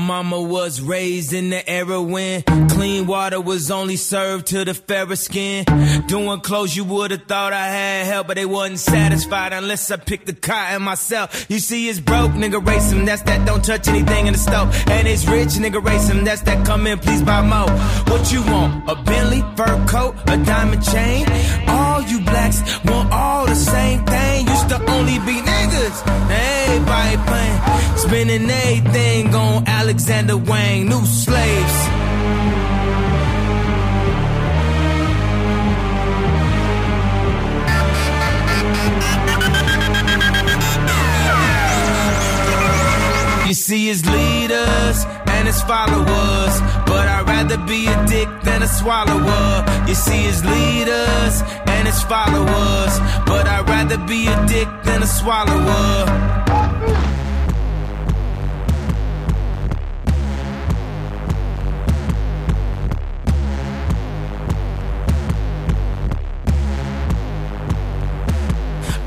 mama was raised in the era when clean water was only served to the fairer skin. Doing clothes you would've thought I had help, but they wasn't satisfied unless I picked the cotton myself. You see, it's broke, nigga, race him. That's that don't touch anything in the stove. And it's rich, nigga, race him. That's that come in, please buy more. What you want? A Bentley, fur coat, a diamond chain? All you blacks want all the same thing. Used to only be niggas. Everybody playing. Spending everything on Alexander Wang. New slaves. You see his leaders and his followers, but I'd rather be a dick than a swallower. You see his leaders and his followers, but I'd rather be a dick than a swallower.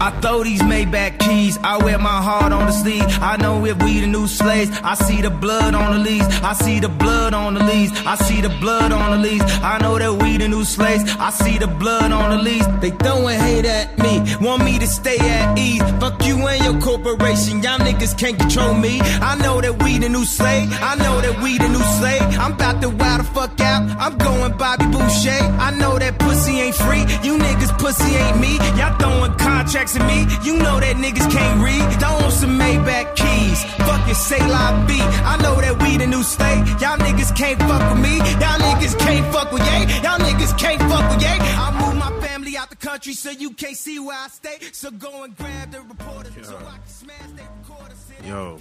I throw these Maybach keys. I wear my heart on the sleeve. I know if we the new slaves, I see the blood on the leaves. I see the blood on the leaves. I see the blood on the leaves. I know that we the new slaves. I see the blood on the leaves. They throwing hate at me, want me to stay at ease. Fuck you and your corporation. Y'all niggas can't control me. I know that we the new slave. I know that we the new slave. I'm about to wild the fuck out. I'm going Bobby Boucher. I know that pussy ain't free. You niggas pussy ain't me. Y'all throwing contracts at me. You know that niggas can't read. Don't want some Maybach keys. Fuck your say la B. I know that we the new state. Y'all niggas can't fuck with me. Y'all niggas can't fuck with yay. Y'all niggas can't fuck with yay. I move my family out the country so you can't see where I stay. So go and grab the reporters so I can smash their recorders. Yo.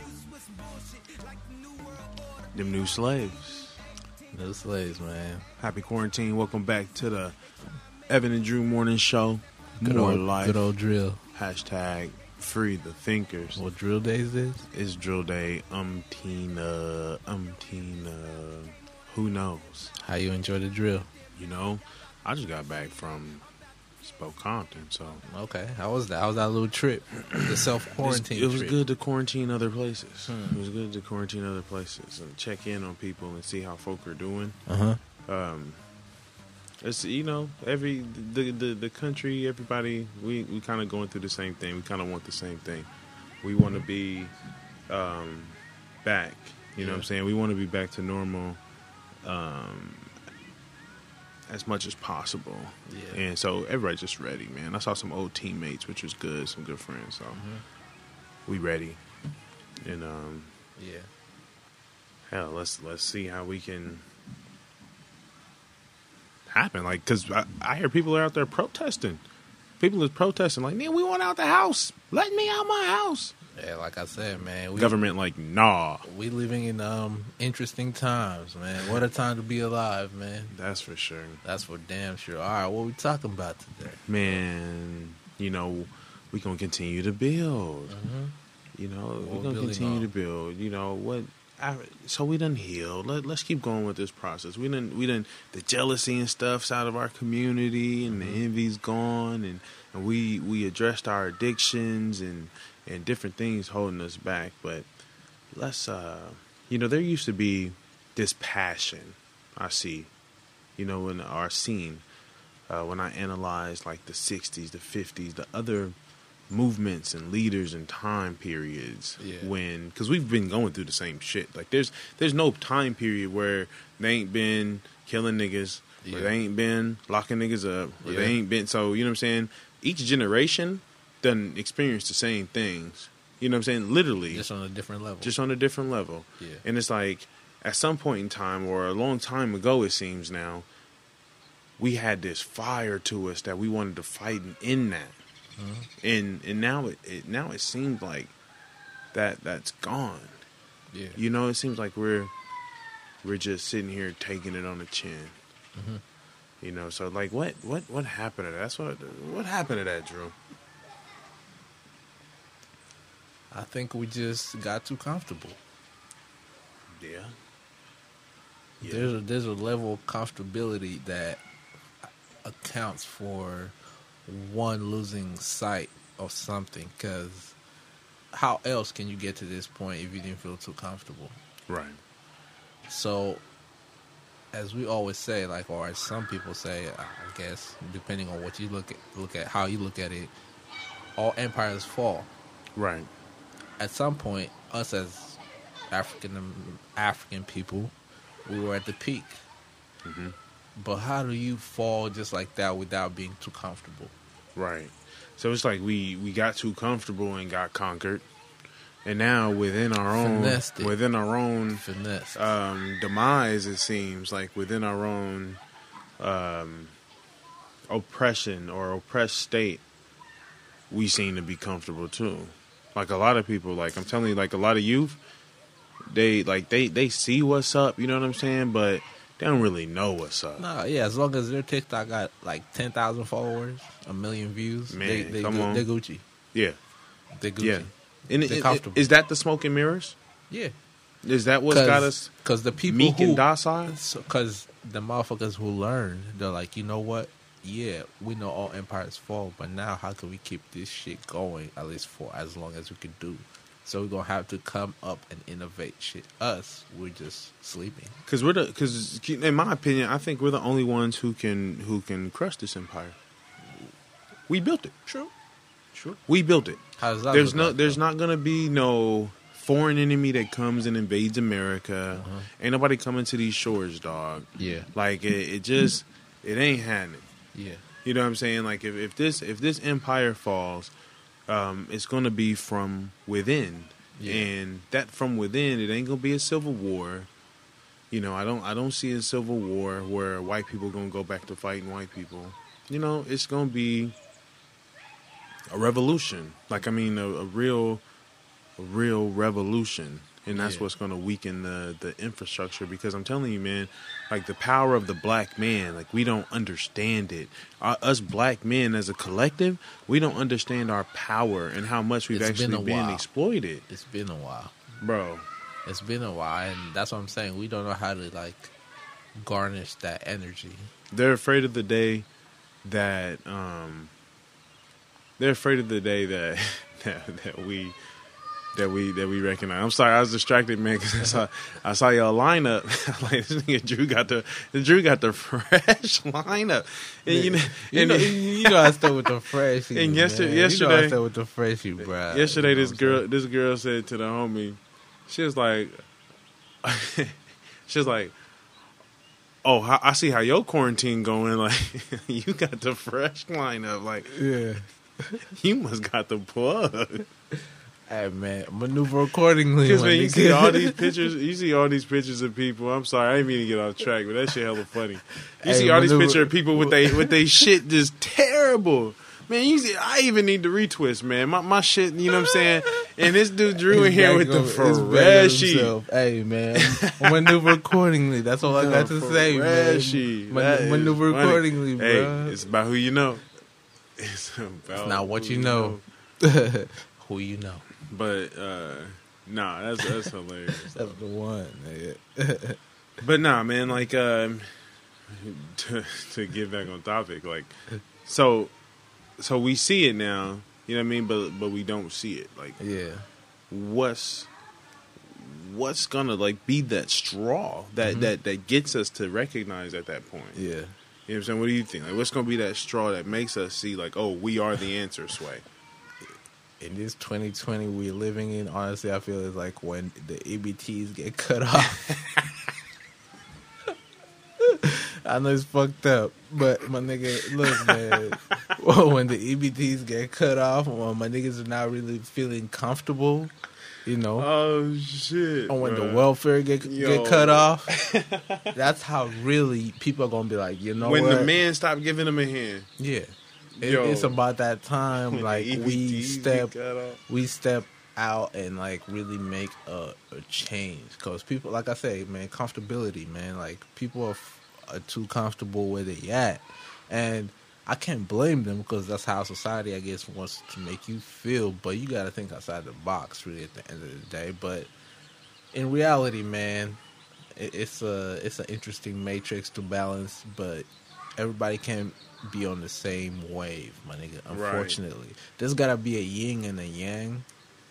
Them new slaves. New slaves, man. Happy quarantine. Welcome back to the Evan and Drew Morning Show. Good More old, life. good old drill. Hashtag free the thinkers. What drill day is? this? It's drill day. Umtina. Umtina. Who knows? How you enjoy the drill? You know, I just got back from Spoke Compton, so Okay, how was that? How was that little trip? The self quarantine. it was trip. good to quarantine other places. Hmm. It was good to quarantine other places and check in on people and see how folk are doing. Uh huh. um it's you know every the the, the country everybody we we kind of going through the same thing. We kind of want the same thing. We want to be um back. You know what i'm saying? We want to be back to normal um as much as possible. Yeah. and so everybody's just ready man. I saw some old teammates which was good some good friends so we ready. And um Yeah. hell let's let's see how we can happen like because I, I hear people are out there protesting people is protesting like man we want out the house let me out my house Yeah, like I said, man, we government like nah we living in um interesting times, man. What a time to be alive, man. that's for sure That's for damn sure. All right, what we talking about today? man you know we gonna continue to build Mhm. you know we're gonna continue on? to build you know what so we done healed. Let, let's keep going with this process. We done, we done, the jealousy and stuff's out of our community, and Mm-hmm. the envy's gone, and, and we we addressed our addictions and and different things holding us back. But let's, uh, you know, there used to be this passion I see, you know, in our scene uh, when I analyze like the '60s, the '50s, the other movements and leaders and time periods Yeah. when because we've been going through the same shit like there's there's no time period where they ain't been killing niggas Yeah. they ain't been locking niggas up where they ain't been so you know what i'm saying each generation doesn't experience the same things you know what i'm saying literally Just on a different level. just on a different level. Yeah. And it's like at some point in time or a long time ago it seems now, we had this fire to us that we wanted to fight in that. And and now it, it now it seems like that that's gone. yeah. You know, it seems like we're we're just sitting here taking it on the chin. Mhm. You know, so like what what what happened to that? That's what what happened to that, Drew? I think we just got too comfortable. Yeah. There's a, there's a level of comfortability that accounts for one losing sight of something. Because how else can you get to this point if you didn't feel too comfortable? Right. So, as we always say, like, or as some people say, I guess, depending on what you look at, look at how you look at it, all empires fall. Right. At some point, us as African African people, we were at the peak. hmm But how do you fall just like that without being too comfortable? Right. So it's like we we got too comfortable and got conquered, and now within our own within our own um, demise, it seems like within our own um, oppression or oppressed state, we seem to be comfortable too. Like a lot of people, like I'm telling you, like a lot of youth, they like they they see what's up. You know what I'm saying? But they don't really know what's up. Nah, yeah, as long as their TikTok got like ten thousand followers, a million views, Man, they they come go- on. they Gucci, Yeah, they Gucci. yeah. And They're it- it- comfortable. is that the smoke and mirrors? Yeah, Is that what's got us because the people meek who, and docile? because the motherfuckers who learn, they're like, you know what? Yeah, we know all empires fall, but now how can we keep this shit going at least for as long as we can do? So we're gonna have to come up and innovate shit. Us, we're just sleeping. Because we're the because in my opinion, I think we're the only ones who can who can crush this empire. We built it. True. True. We built it. How does that There's no like, there's though? not gonna be no foreign enemy that comes and invades America. Uh-huh. Ain't nobody coming to these shores, dog. Yeah. Like it, it just it ain't happening. Yeah. You know what I'm saying? Like if, if this if this empire falls, um, it's gonna be from within. Yeah. And that from within, it ain't gonna be a civil war. You know, I don't I don't see a civil war where white people gonna go back to fighting white people. You know, it's gonna be a revolution. Like I mean, a, a real, a real revolution, and that's Yeah. what's gonna weaken the the infrastructure. Because I'm telling you, man, like the power of the black man, like we don't understand it. Uh, us black men as a collective, we don't understand our power and how much we've It's been actually been exploited, It's been a while. bro. It's been a while, and that's what I'm saying. We don't know how to like garnish that energy. they're afraid of the day that um they're afraid of the day that that, that we that we that we recognize. I'm sorry, I was distracted, man, because I saw I saw y'all lineup. like this nigga Drew got the, Drew got the fresh lineup, and you know, You and know, you know I stay with the fresh. And yesterday man. you know I yesterday- stay with the fresh, you bro. yesterday You know this girl saying? this girl said to the homie, she was like, she was like. Oh, I see how your quarantine going. Like, you got the fresh lineup. Like, yeah. You must got the plug. Hey man, maneuver accordingly. Because man, you see all these pictures. You see all these pictures of people. I'm sorry, I didn't mean to get off track, but that shit hella funny. You Hey, see all these pictures of people with they with they shit just terrible. Man, you see, I even need to retwist, man. My my shit, you know what I'm saying? And this dude Drew in here with the on- he's back on Ferrari. Hey man, maneuver accordingly. That's all I got to say, man. Man- maneuver funny. accordingly, Hey, it's about who you know. It's about It's not what you know. Who you know? But uh nah, that's that's hilarious. That's the one. But nah, man, like um, to to get back on topic, like so so we see it now, you know what I mean, but but we don't see it. Like yeah. what's what's gonna like be that straw that that that gets us to recognize at that point. Yeah. You know what I'm saying? What do you think? Like what's gonna be that straw that makes us see like, oh, we are the answer, Sway. In this 2020 we're living in, honestly, I feel it's like when the EBTs get cut off. I know it's fucked up, but my nigga, look, man, well, when the EBTs get cut off, when my niggas are not really feeling comfortable, you know, Oh shit. and when the welfare get Yo. get cut off, that's how really people are gonna be like, you know, when what? the man stop giving them a hand. yeah, It- it's about that time, like we step get cut off. we step out and like really make a, a change. Because people like i say man comfortability man. Like people are, f- are too comfortable where they at. And i can't blame them because that's how society i guess wants to make you feel. But you got to think outside the box really at the end of the day. But in reality man it, it's a it's an interesting matrix to balance. But everybody can't be on the same wave my nigga Right. unfortunately there's gotta be a yin and a yang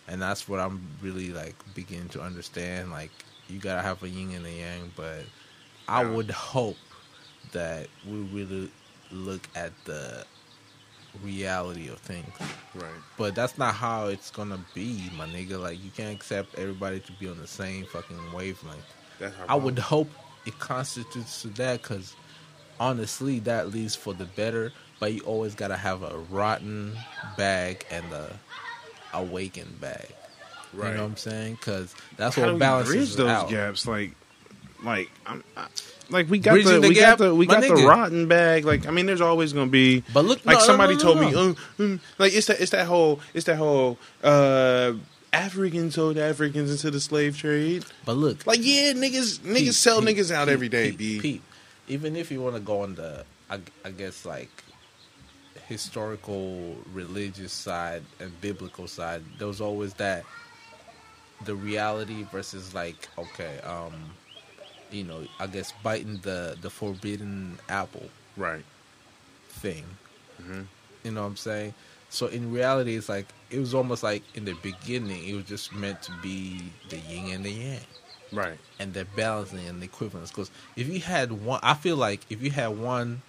and that's what i'm really like beginning to understand like you gotta have a yin and a yang. But I Yeah. would hope that we really look at the reality of things. Right. But that's not how it's gonna be, my nigga. Like you can't accept everybody to be on the same fucking wavelength. That's how I would hope it constitutes to that because honestly, that leaves for the better. But you always gotta have a rotten bag and a awakened bag. Right. You know what I'm saying? Because that's How what balances bridge those out. gaps? Like, like I'm. I, like we got the, the we gap? got the we got the rotten bag. Like I mean, there's always gonna be. But look- like no, somebody no, no, told me, um, um, like it's that it's that whole it's that whole uh Africans sold Africans into the slave trade. But look, Like yeah, niggas niggas peep, sell peep, niggas out peep, every day. peep, B. Even if you want to go on the, I, I guess like historical, religious side and biblical side, there was always that the reality versus like okay, um, you know, I guess biting the the forbidden apple Right. thing. Mhm. You know what I'm saying? So in reality, it's like it was almost like in the beginning, it was just meant to be the yin and the yang Right. and the balancing and the equivalence. Because if you had one, I feel like if you had one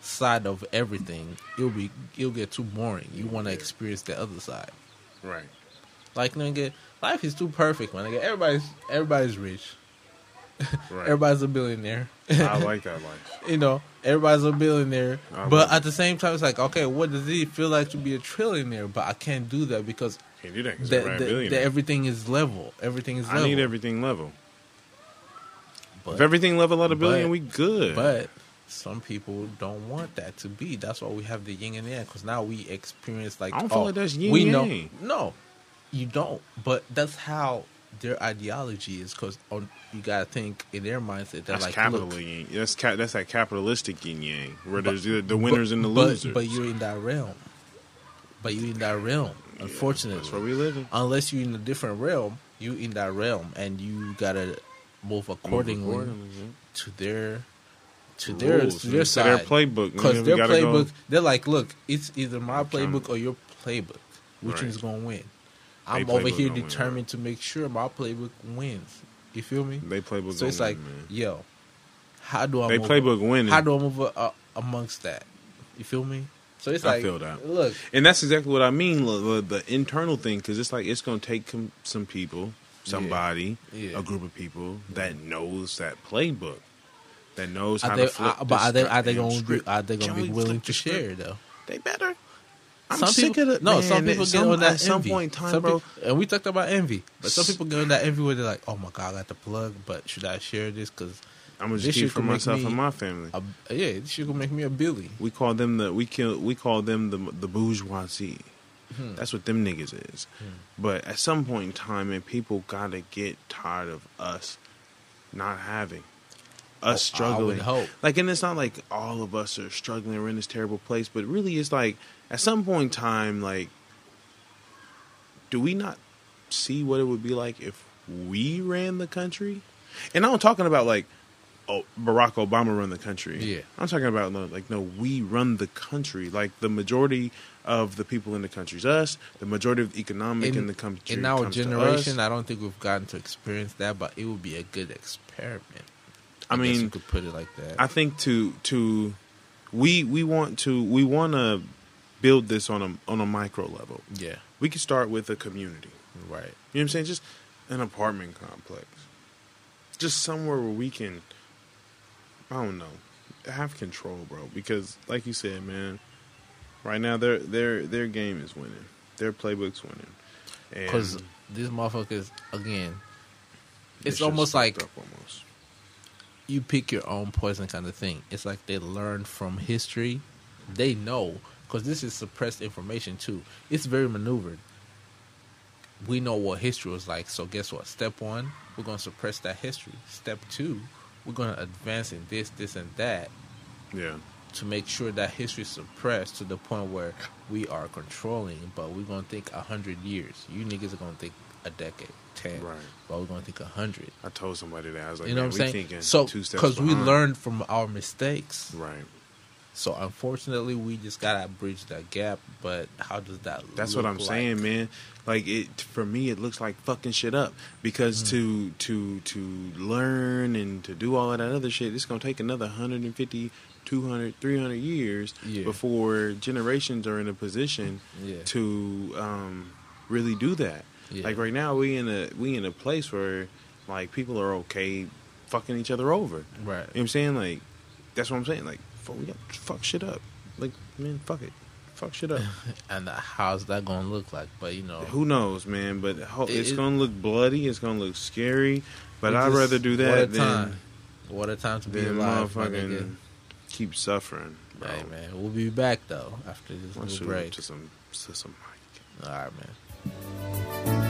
side of everything, it'll be it'll get too boring. You want to experience the other side. Right. Like nigga, life is too perfect, man. Nigga, everybody's everybody's rich. Right. Everybody's a billionaire. I like that life. you know, everybody's a billionaire. I but love at the same time, it's like, okay, what does it feel like to be a trillionaire? But I can't do that because Can't do that because the, I'm a the, billionaire. the everything is level. Everything is I level. need everything level. But, if everything level at a billion, but- we good. But some people don't want that to be. That's why we have the yin and yang. Because now we experience like I don't feel oh, like that's yin we and know yang. no, you don't. But that's how their ideology is. Because you gotta think in their mindset they're that's like capital yin. That's ca- that's that capitalistic yin yang, where But- there's the, the winners but- and the but, losers. But you're in that realm. But you're in that realm. Unfortunately, that's where we live in. unless you're in a different realm, you in that realm, and you gotta move accordingly accordingly, yeah. to their to their Rules, to their to their side. playbook. Because their gotta go- playbook, they're like, look, it's either my playbook or your playbook. Which Right. one's gonna win? I'm over here gonna win, determined to make sure my playbook wins. You feel me? They playbook. So it's like, win, yo, how do I? They move playbook winning. How do I move uh, amongst that? You feel me? So it's I like, feel that. Look, And that's exactly what I mean, the, the, the internal thing, because it's like it's going to take some people, somebody, Yeah. a group of people that knows that playbook, that knows how are to they, flip. uh, but are they are they gonna be are they gonna be willing to share though? They better. I'm some sick people, of the no. man, some people get some, on that at some point in time, Some bro. peop- and we talked about envy, but some people get on that envy where they're like, "Oh my god, I got the plug, but should I share this? Because I'm gonna just keep for myself me and my family. a, yeah, this shit gonna make me a Billy." We call them the we kill we call them the the bourgeoisie. Hmm. That's what them niggas is. But at some point in time, man, people gotta get tired of us not having us Oh, struggling. Like, and it's not like all of us are struggling. We're in this terrible place, but really, it's like at some point in time, like, do we not see what it would be like if we ran the country? And I'm talking about like, oh, Barack Obama run the country. Yeah. I'm talking about no, like, no, we run the country. Like the majority of the people in the country is us. The majority of the economic in, the country in our comes to us. generation, I don't think we've gotten to experience that, but it would be a good experiment. I guess mean, you could put it like that. I think to to we we want to we want to build this on a on a micro level. yeah, We could start with a community. right. You know what I'm saying? Just an apartment complex. Just somewhere where we can I don't know, have control, bro, because like you said, man, right now their their their game is winning. Their playbook's winning. Because these motherfuckers, again, it's almost like almost. you pick your own poison kind of thing. It's like they learn from history. They know because this is suppressed information too. It's very maneuvered. We know what history was like. So guess what? Step one, we're gonna suppress that history. Step two, we're gonna advance in this, this, and that Yeah. to make sure that history is suppressed to the point where we are controlling. But we're gonna think a hundred years. You niggas are gonna think a decade, ten. Right. But we're gonna think a hundred. I told somebody that I was like, You know what I'm saying? thinking So because we learned from our mistakes. Right. So unfortunately, we just gotta bridge that gap. But how does that? Look that's what I'm like? saying, man. Like it for me, it looks like fucking shit up because Mm. to to to learn and to do all of that other shit, it's gonna take another 150, 200, 300 years Yeah. before generations are in a position Yeah. to um, really do that. Yeah. Like right now, we in a we in a place where like people are okay fucking each other over. Right. You know what I'm saying? Like that's what I'm saying. Like fuck, we gotta fuck shit up. Like man, fuck it, fuck shit up. And uh, how's that gonna look like? But you know, Who knows, man? But ho- It- it's it- gonna look bloody. It's gonna look scary. But I'd rather do What a that than time! What a time to be alive, motherfucking keep suffering, bro. Hey man, we'll be back though after this break. to some to some mic. All right, man.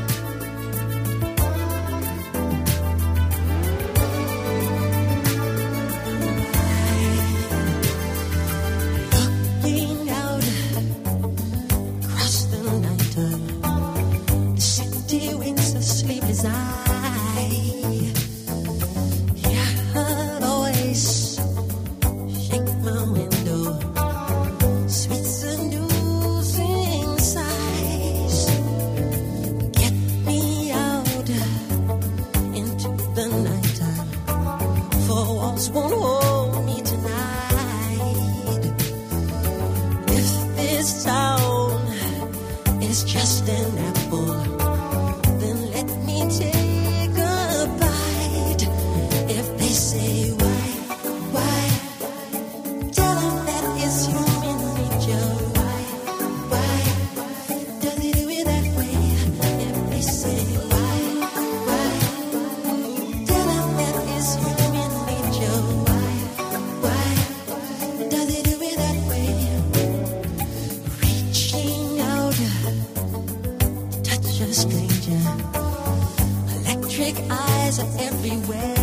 Eyes are everywhere.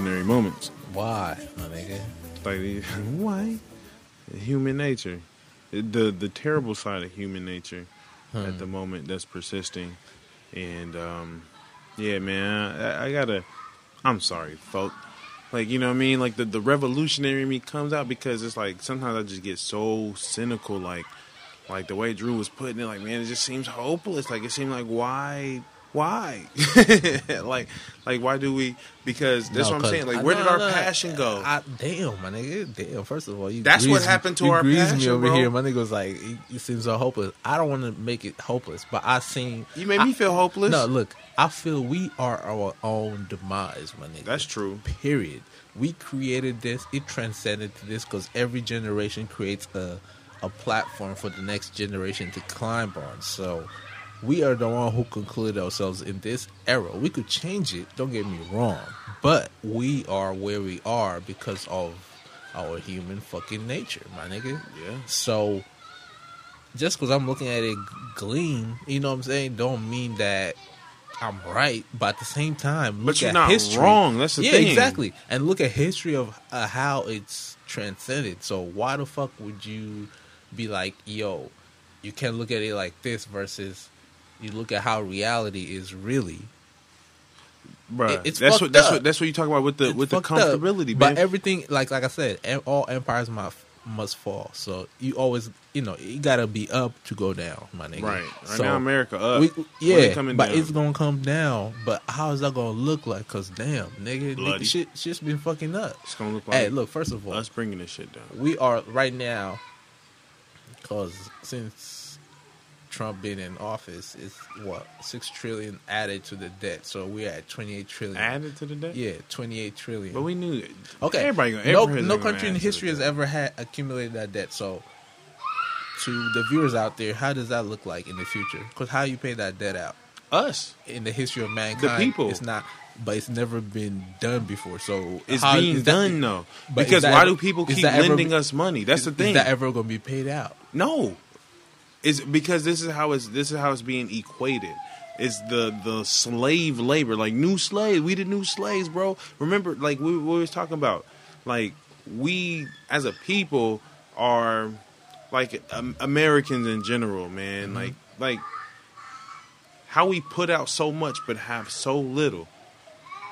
Moments. Why, my nigga? Like why? Human nature, the the terrible side of human nature at the moment that's persisting, and um, yeah, man, I, I gotta. I'm sorry, folk. Like you know what I mean? Like the the revolutionary me comes out because it's like sometimes I just get so cynical. Like like the way Drew was putting it. Like man, it just seems hopeless. Like it seemed like why. Why? like, like, why do we? Because that's No, what I'm saying. Like, I- where no, did our no, passion go? I, damn, my nigga. Damn. First of all, you That's what happened to you our greased me over bro. here. My nigga was like, it, you seem so hopeless." I don't want to make it hopeless, but I seen You made I- me feel hopeless. No, look, I feel we are our own demise, my nigga. That's true. Period. We created this. It transcended to this because every generation creates a a platform for the next generation to climb on. So we are the one who concluded ourselves in this era. We could change it. Don't get me wrong, but we are where we are because of our human fucking nature, my nigga. Yeah. So just because I'm looking at it gleam, you know what I'm saying, don't mean that I'm right. But at the same time, look But you're at not history. wrong. That's the yeah, thing. exactly. And look at history of uh, how it's transcended. So why the fuck would you be like, yo, you can't look at it like this versus you look at how reality is really. Bruh, It- it's that's what that's up. what that's what you talk about with the It's with the up. comfortability, man. But everything, like like I said, all empires must must fall. So you always, you know, you gotta be up to go down, my nigga. right. Right So now, America up. we, yeah, but down? it's gonna come down. But how is that gonna look like? Cause damn, nigga, Bloody. nigga shit, shit's been fucking up. It's gonna look like Hey, look, first of all, us bringing this shit down. we are right now, cause since Trump being in office, it's what six trillion added to the debt. So we're at twenty eight trillion. Added to the debt. yeah, twenty eight trillion. But we knew. Okay. Everybody. Gonna, no, no country in history has ever had accumulated that debt. So, to the viewers out there, how does that look like in the future? Because how you pay that debt out us. in the history of mankind, the people. it's not. But it's never been done before. So It's how- being is that- done though. Because why ever- do people keep that ever- lending us money? That's is, the thing. Is that ever going to be paid out? No, it's because this is how it's this is how it's being equated. It's the the slave labor, like new slave. We the new slaves, bro. Remember, like we, we was talking about, like we as a people are like um, Americans in general, man. Like like how we put out so much but have so little.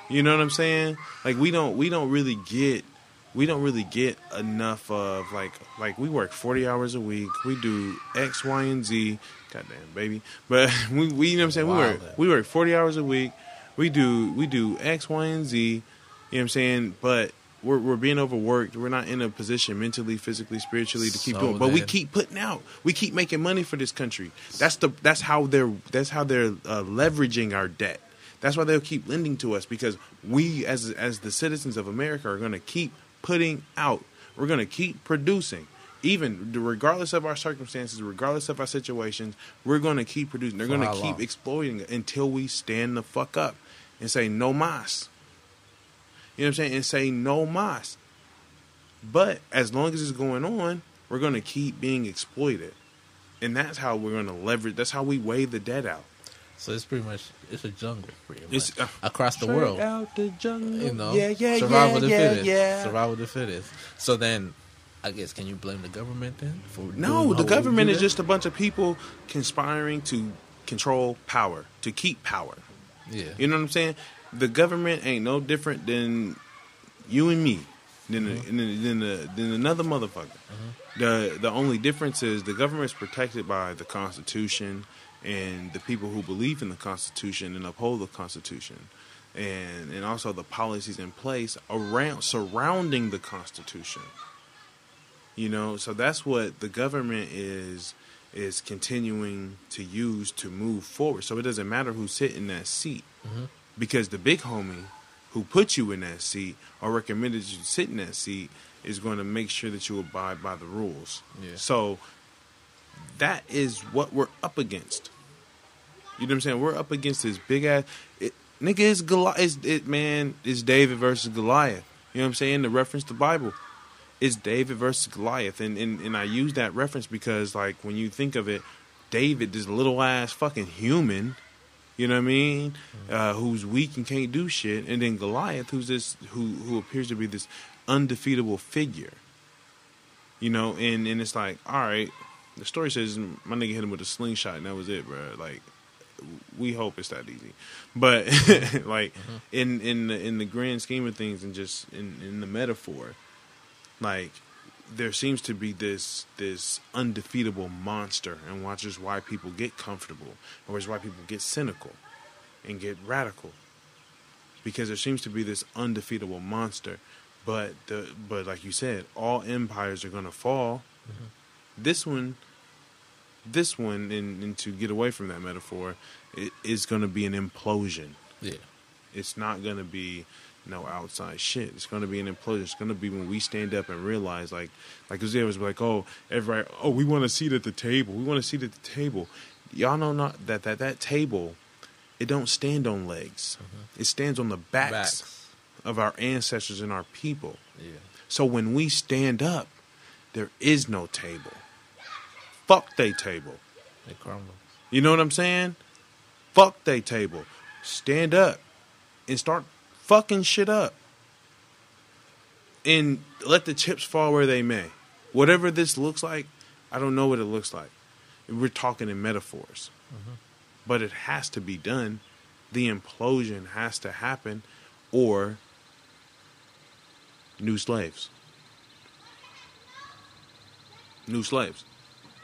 You know what I'm saying? Like we don't we don't really get we don't really get enough of like like we work 40 hours a week. We do X, Y, and Z. Goddamn baby. But we, we you know what I'm saying? We work we work 40 hours a week. We do we do X, Y, and Z. You know what I'm saying? But we're we're being overworked. We're not in a position mentally, physically, spiritually to keep So doing. But we keep putting out. We keep making money for this country. That's the that's how they're that's how they're uh, leveraging our debt. That's why they'll keep lending to us because we, as as the citizens of America, are going to keep putting out. We're going to keep producing, even regardless of our circumstances, regardless of our situations. We're going to keep producing. They're going to keep long? exploiting it until we stand the fuck up and say no mas. You know what I'm saying? And say no mas. But as long as it's going on, we're going to keep being exploited. And that's how we're going to leverage. That's how we weigh the debt out. So it's pretty much it's a jungle, pretty much It's, uh, across the world. out the jungle. You know, yeah, yeah, survival yeah, of the yeah, fittest. yeah. Survival of the fittest. So then, I guess can you blame the government then for No, the government is just a bunch of people conspiring to control power, to keep power. yeah. You know what I'm saying? The government ain't no different than you and me, than a, than, than, a, than another motherfucker. The the only difference is the government is protected by the Constitution and the people who believe in the Constitution and uphold the Constitution, and and also the policies in place around surrounding the Constitution. You know, so that's what the government is is continuing to use to move forward. So it doesn't matter who's sitting in that seat, mm-hmm. because the big homie who put you in that seat or recommended you sit in that seat is going to make sure that you abide by the rules. Yeah. So that is what we're up against. You know what I'm saying? We're up against this big ass it, nigga. It's Goliath. It's, it man. It's David versus Goliath. You know what I'm saying? The reference to the Bible. It's David versus Goliath, and, and and I use that reference because like when you think of it, David, this little ass fucking human, you know what I mean, uh, who's weak and can't do shit, and then Goliath, who's this who who appears to be this undefeatable figure. You know, and and it's like, all right, the story says my nigga hit him with a slingshot, and that was it, bro. Like, we hope it's that easy, but like mm-hmm. in in the in the grand scheme of things, and just in in the metaphor, like there seems to be this this undefeatable monster, and watch is why people get comfortable, or is why people get cynical and get radical, because there seems to be this undefeatable monster. But the but like you said, all empires are gonna fall. Mm-hmm. This one, this one, and, and to get away from that metaphor, it is gonna be an implosion. Yeah. It's not gonna be no outside shit. It's gonna be an implosion. It's gonna be when we stand up and realize, like, like Jose was like, oh, everybody, oh, we want a seat at the table. We want a seat at the table. y'all know not that that that table, it don't stand on legs. Mm-hmm. It stands on the backs, Backs. of our ancestors and our people. Yeah. So when we stand up, there is no table. Fuck they table. It crumbles. You know what I'm saying? Fuck they table. Stand up and start fucking shit up. And let the chips fall where they may. Whatever this looks like, I don't know what it looks like. We're talking in metaphors. Mm-hmm. But it has to be done. The implosion has to happen or new slaves. New slaves.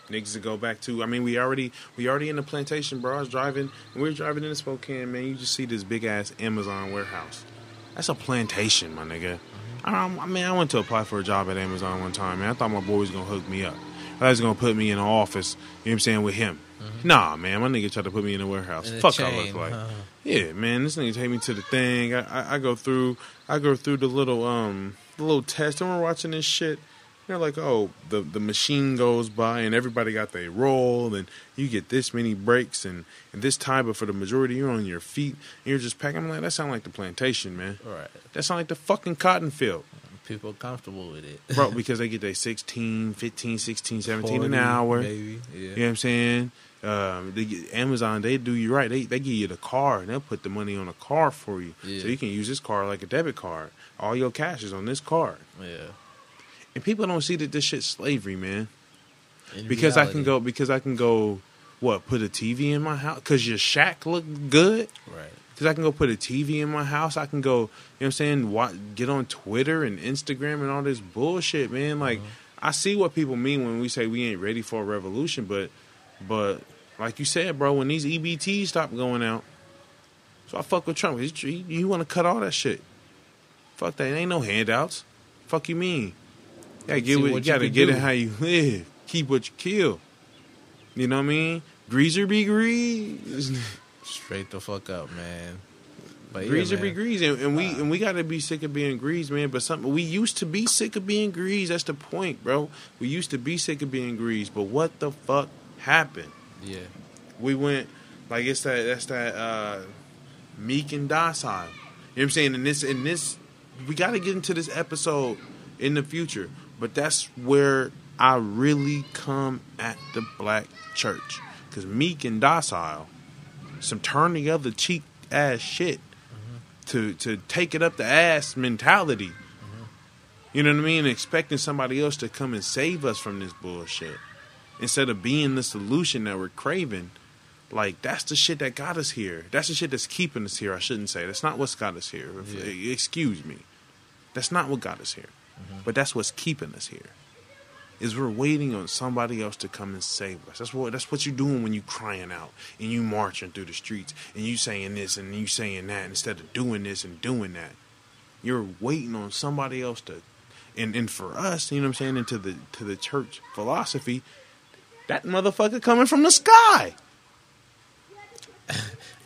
Niggas to go back to. I mean, we already we already in the plantation, bro. I was driving. We were driving into Spokane, man. You just see this big ass Amazon warehouse. That's a plantation, my nigga. I, I mean, I went to apply for a job at Amazon one time, man. I thought my boy was gonna hook me up. I thought he was gonna put me in an office. You know what I'm saying with him. Nah, man, my nigga tried to put me in a warehouse. In Fuck, I look like. huh? Yeah, man, this nigga take me to the thing. I, I, I go through, I go through the little um, the little test, and we're watching this shit. They're like, oh, the the machine goes by, and everybody got their roll, and you get this many breaks, and, and this time, but for the majority, you're on your feet, and you're just packing. I'm like, that sound like the plantation, man. Right. That sound like the fucking cotton field, People comfortable with it. bro, because they get their 16, 15, 16, 17 an hour. Maybe. Yeah. You know what I'm saying? Um, they get, Amazon, they do you right. They they give you the car and they'll put the money on a car for you, Yeah. so you can use this car like a debit card. All your cash is on this card, Yeah. And people don't see that this shit's slavery, man. In Because I can go, because I can go, what? Put a TV in my house because your shack look good. Right. Because I can go put a TV in my house. I can go, you know what I'm saying? What, get on Twitter and Instagram and all this bullshit, man. Like, uh-huh. I see what people mean when we say we ain't ready for a revolution, but, but like you said, bro, when these EBTs stop going out, so I fuck with Trump. He- You want to cut all that shit? Fuck that. Ain't no handouts. Fuck you mean? Yeah, get what, you what you gotta can get do. it how you live. Keep what you kill. You know what I mean? Greaser be greased. Straight the fuck up, man. But yeah, Grease man. be greased, and, and we and we gotta be sick of being greased, man. But something we used to be sick of being greased. That's the point, bro. We used to be sick of being greased, but what the fuck happened? Yeah. We went like it's that that's that uh, meek and docile. You know what I'm saying? In this in this, we got to get into this episode in the future, but that's where I really come at the black church because meek and docile, some turn the other cheek ass shit mm-hmm. to to take it up the ass mentality. Mm-hmm. You know what I mean? Expecting somebody else to come and save us from this bullshit instead of being the solution that we're craving. Like that's the shit that got us here. That's the shit that's keeping us here. I shouldn't say that's not what's got us here. Yeah. Excuse me. That's not what got us here. Mm-hmm. But that's what's keeping us here. Is we're waiting on somebody else to come and save us. That's what that's what you're doing when you're crying out and you marching through the streets and you saying this and you saying that instead of doing this and doing that. You're waiting on somebody else to and and for us, you know what I'm saying, into the to the church philosophy, that motherfucker coming from the sky.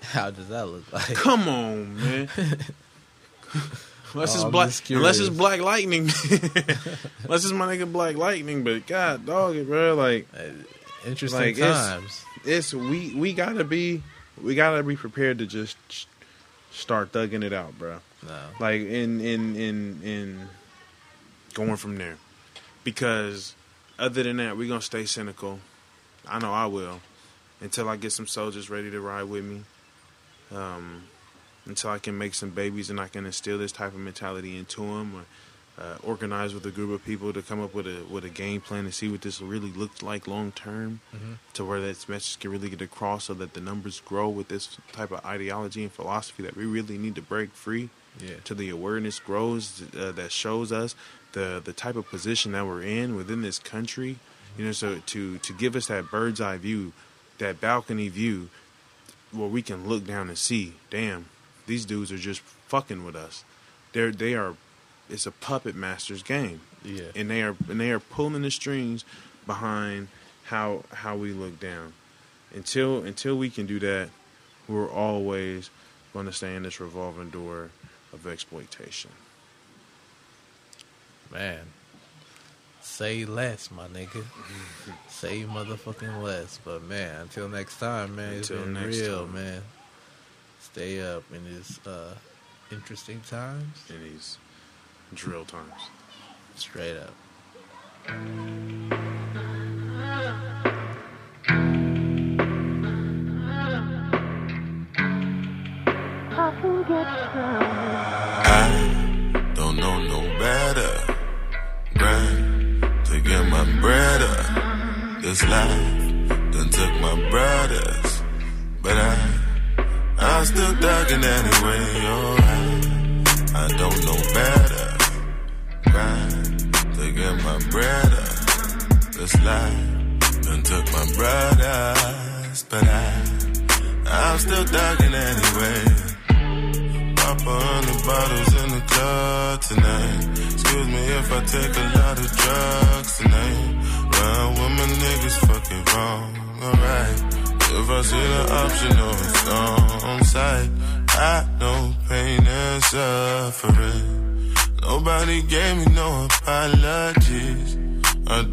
How does that look like? Come on, man. Unless Oh, it's black, unless it's. Black Lightning, unless it's my nigga Black Lightning. But God, dog, it, bro, like Interesting Like, it's- times. it's we we gotta be we gotta be prepared to just start thugging it out, bro. No. Like in in in in going from there, because other than that, we're gonna stay cynical. I know I will until I get some soldiers ready to ride with me. Um, until I can make some babies and I can instill this type of mentality into them, or uh, organize with a group of people to come up with a with a game plan to see what this really looks like long term, to where this message can really get across, so that the numbers grow with this type of ideology and philosophy that we really need to break free Yeah. to the awareness grows uh, that shows us the the type of position that we're in within this country. You know, so to to give us that bird's eye view, that balcony view, where we can look down and see, damn, these dudes are just fucking with us. They're they are, it's a puppet master's game, Yeah. and they are and they are pulling the strings behind how how we look down. Until until we can do that, we're always going to stay in this revolving door of exploitation. Man. Say less, my nigga. Say motherfucking less. But man, until next time, man. It's Until been next real, time. man. Stay up in these uh, interesting times. in these drill times. Straight up.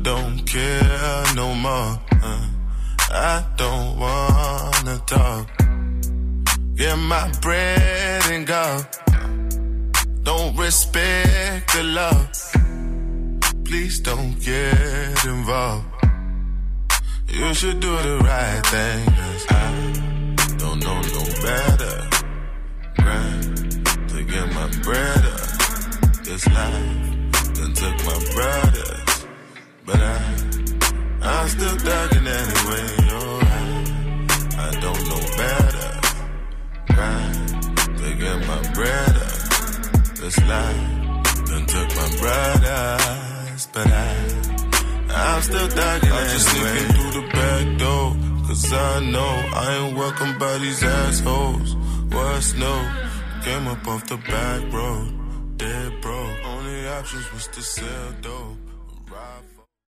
Don't care no more. uh. I don't wanna talk. Get my bread and go. Don't respect the love. Please don't get involved. You should do the right thing. Cause I don't know no better. Grind to get my bread up. This life done took my brothers. But I, I'm still thugging anyway. Oh, I, I don't know better grind to get my bread up. This life done took my brothers, but I, I'm still thugging I'm just sneaking through the back door, cause I know I ain't welcome by these assholes. What's new? Came up off the back road, dead broke. Only options was to sell dope.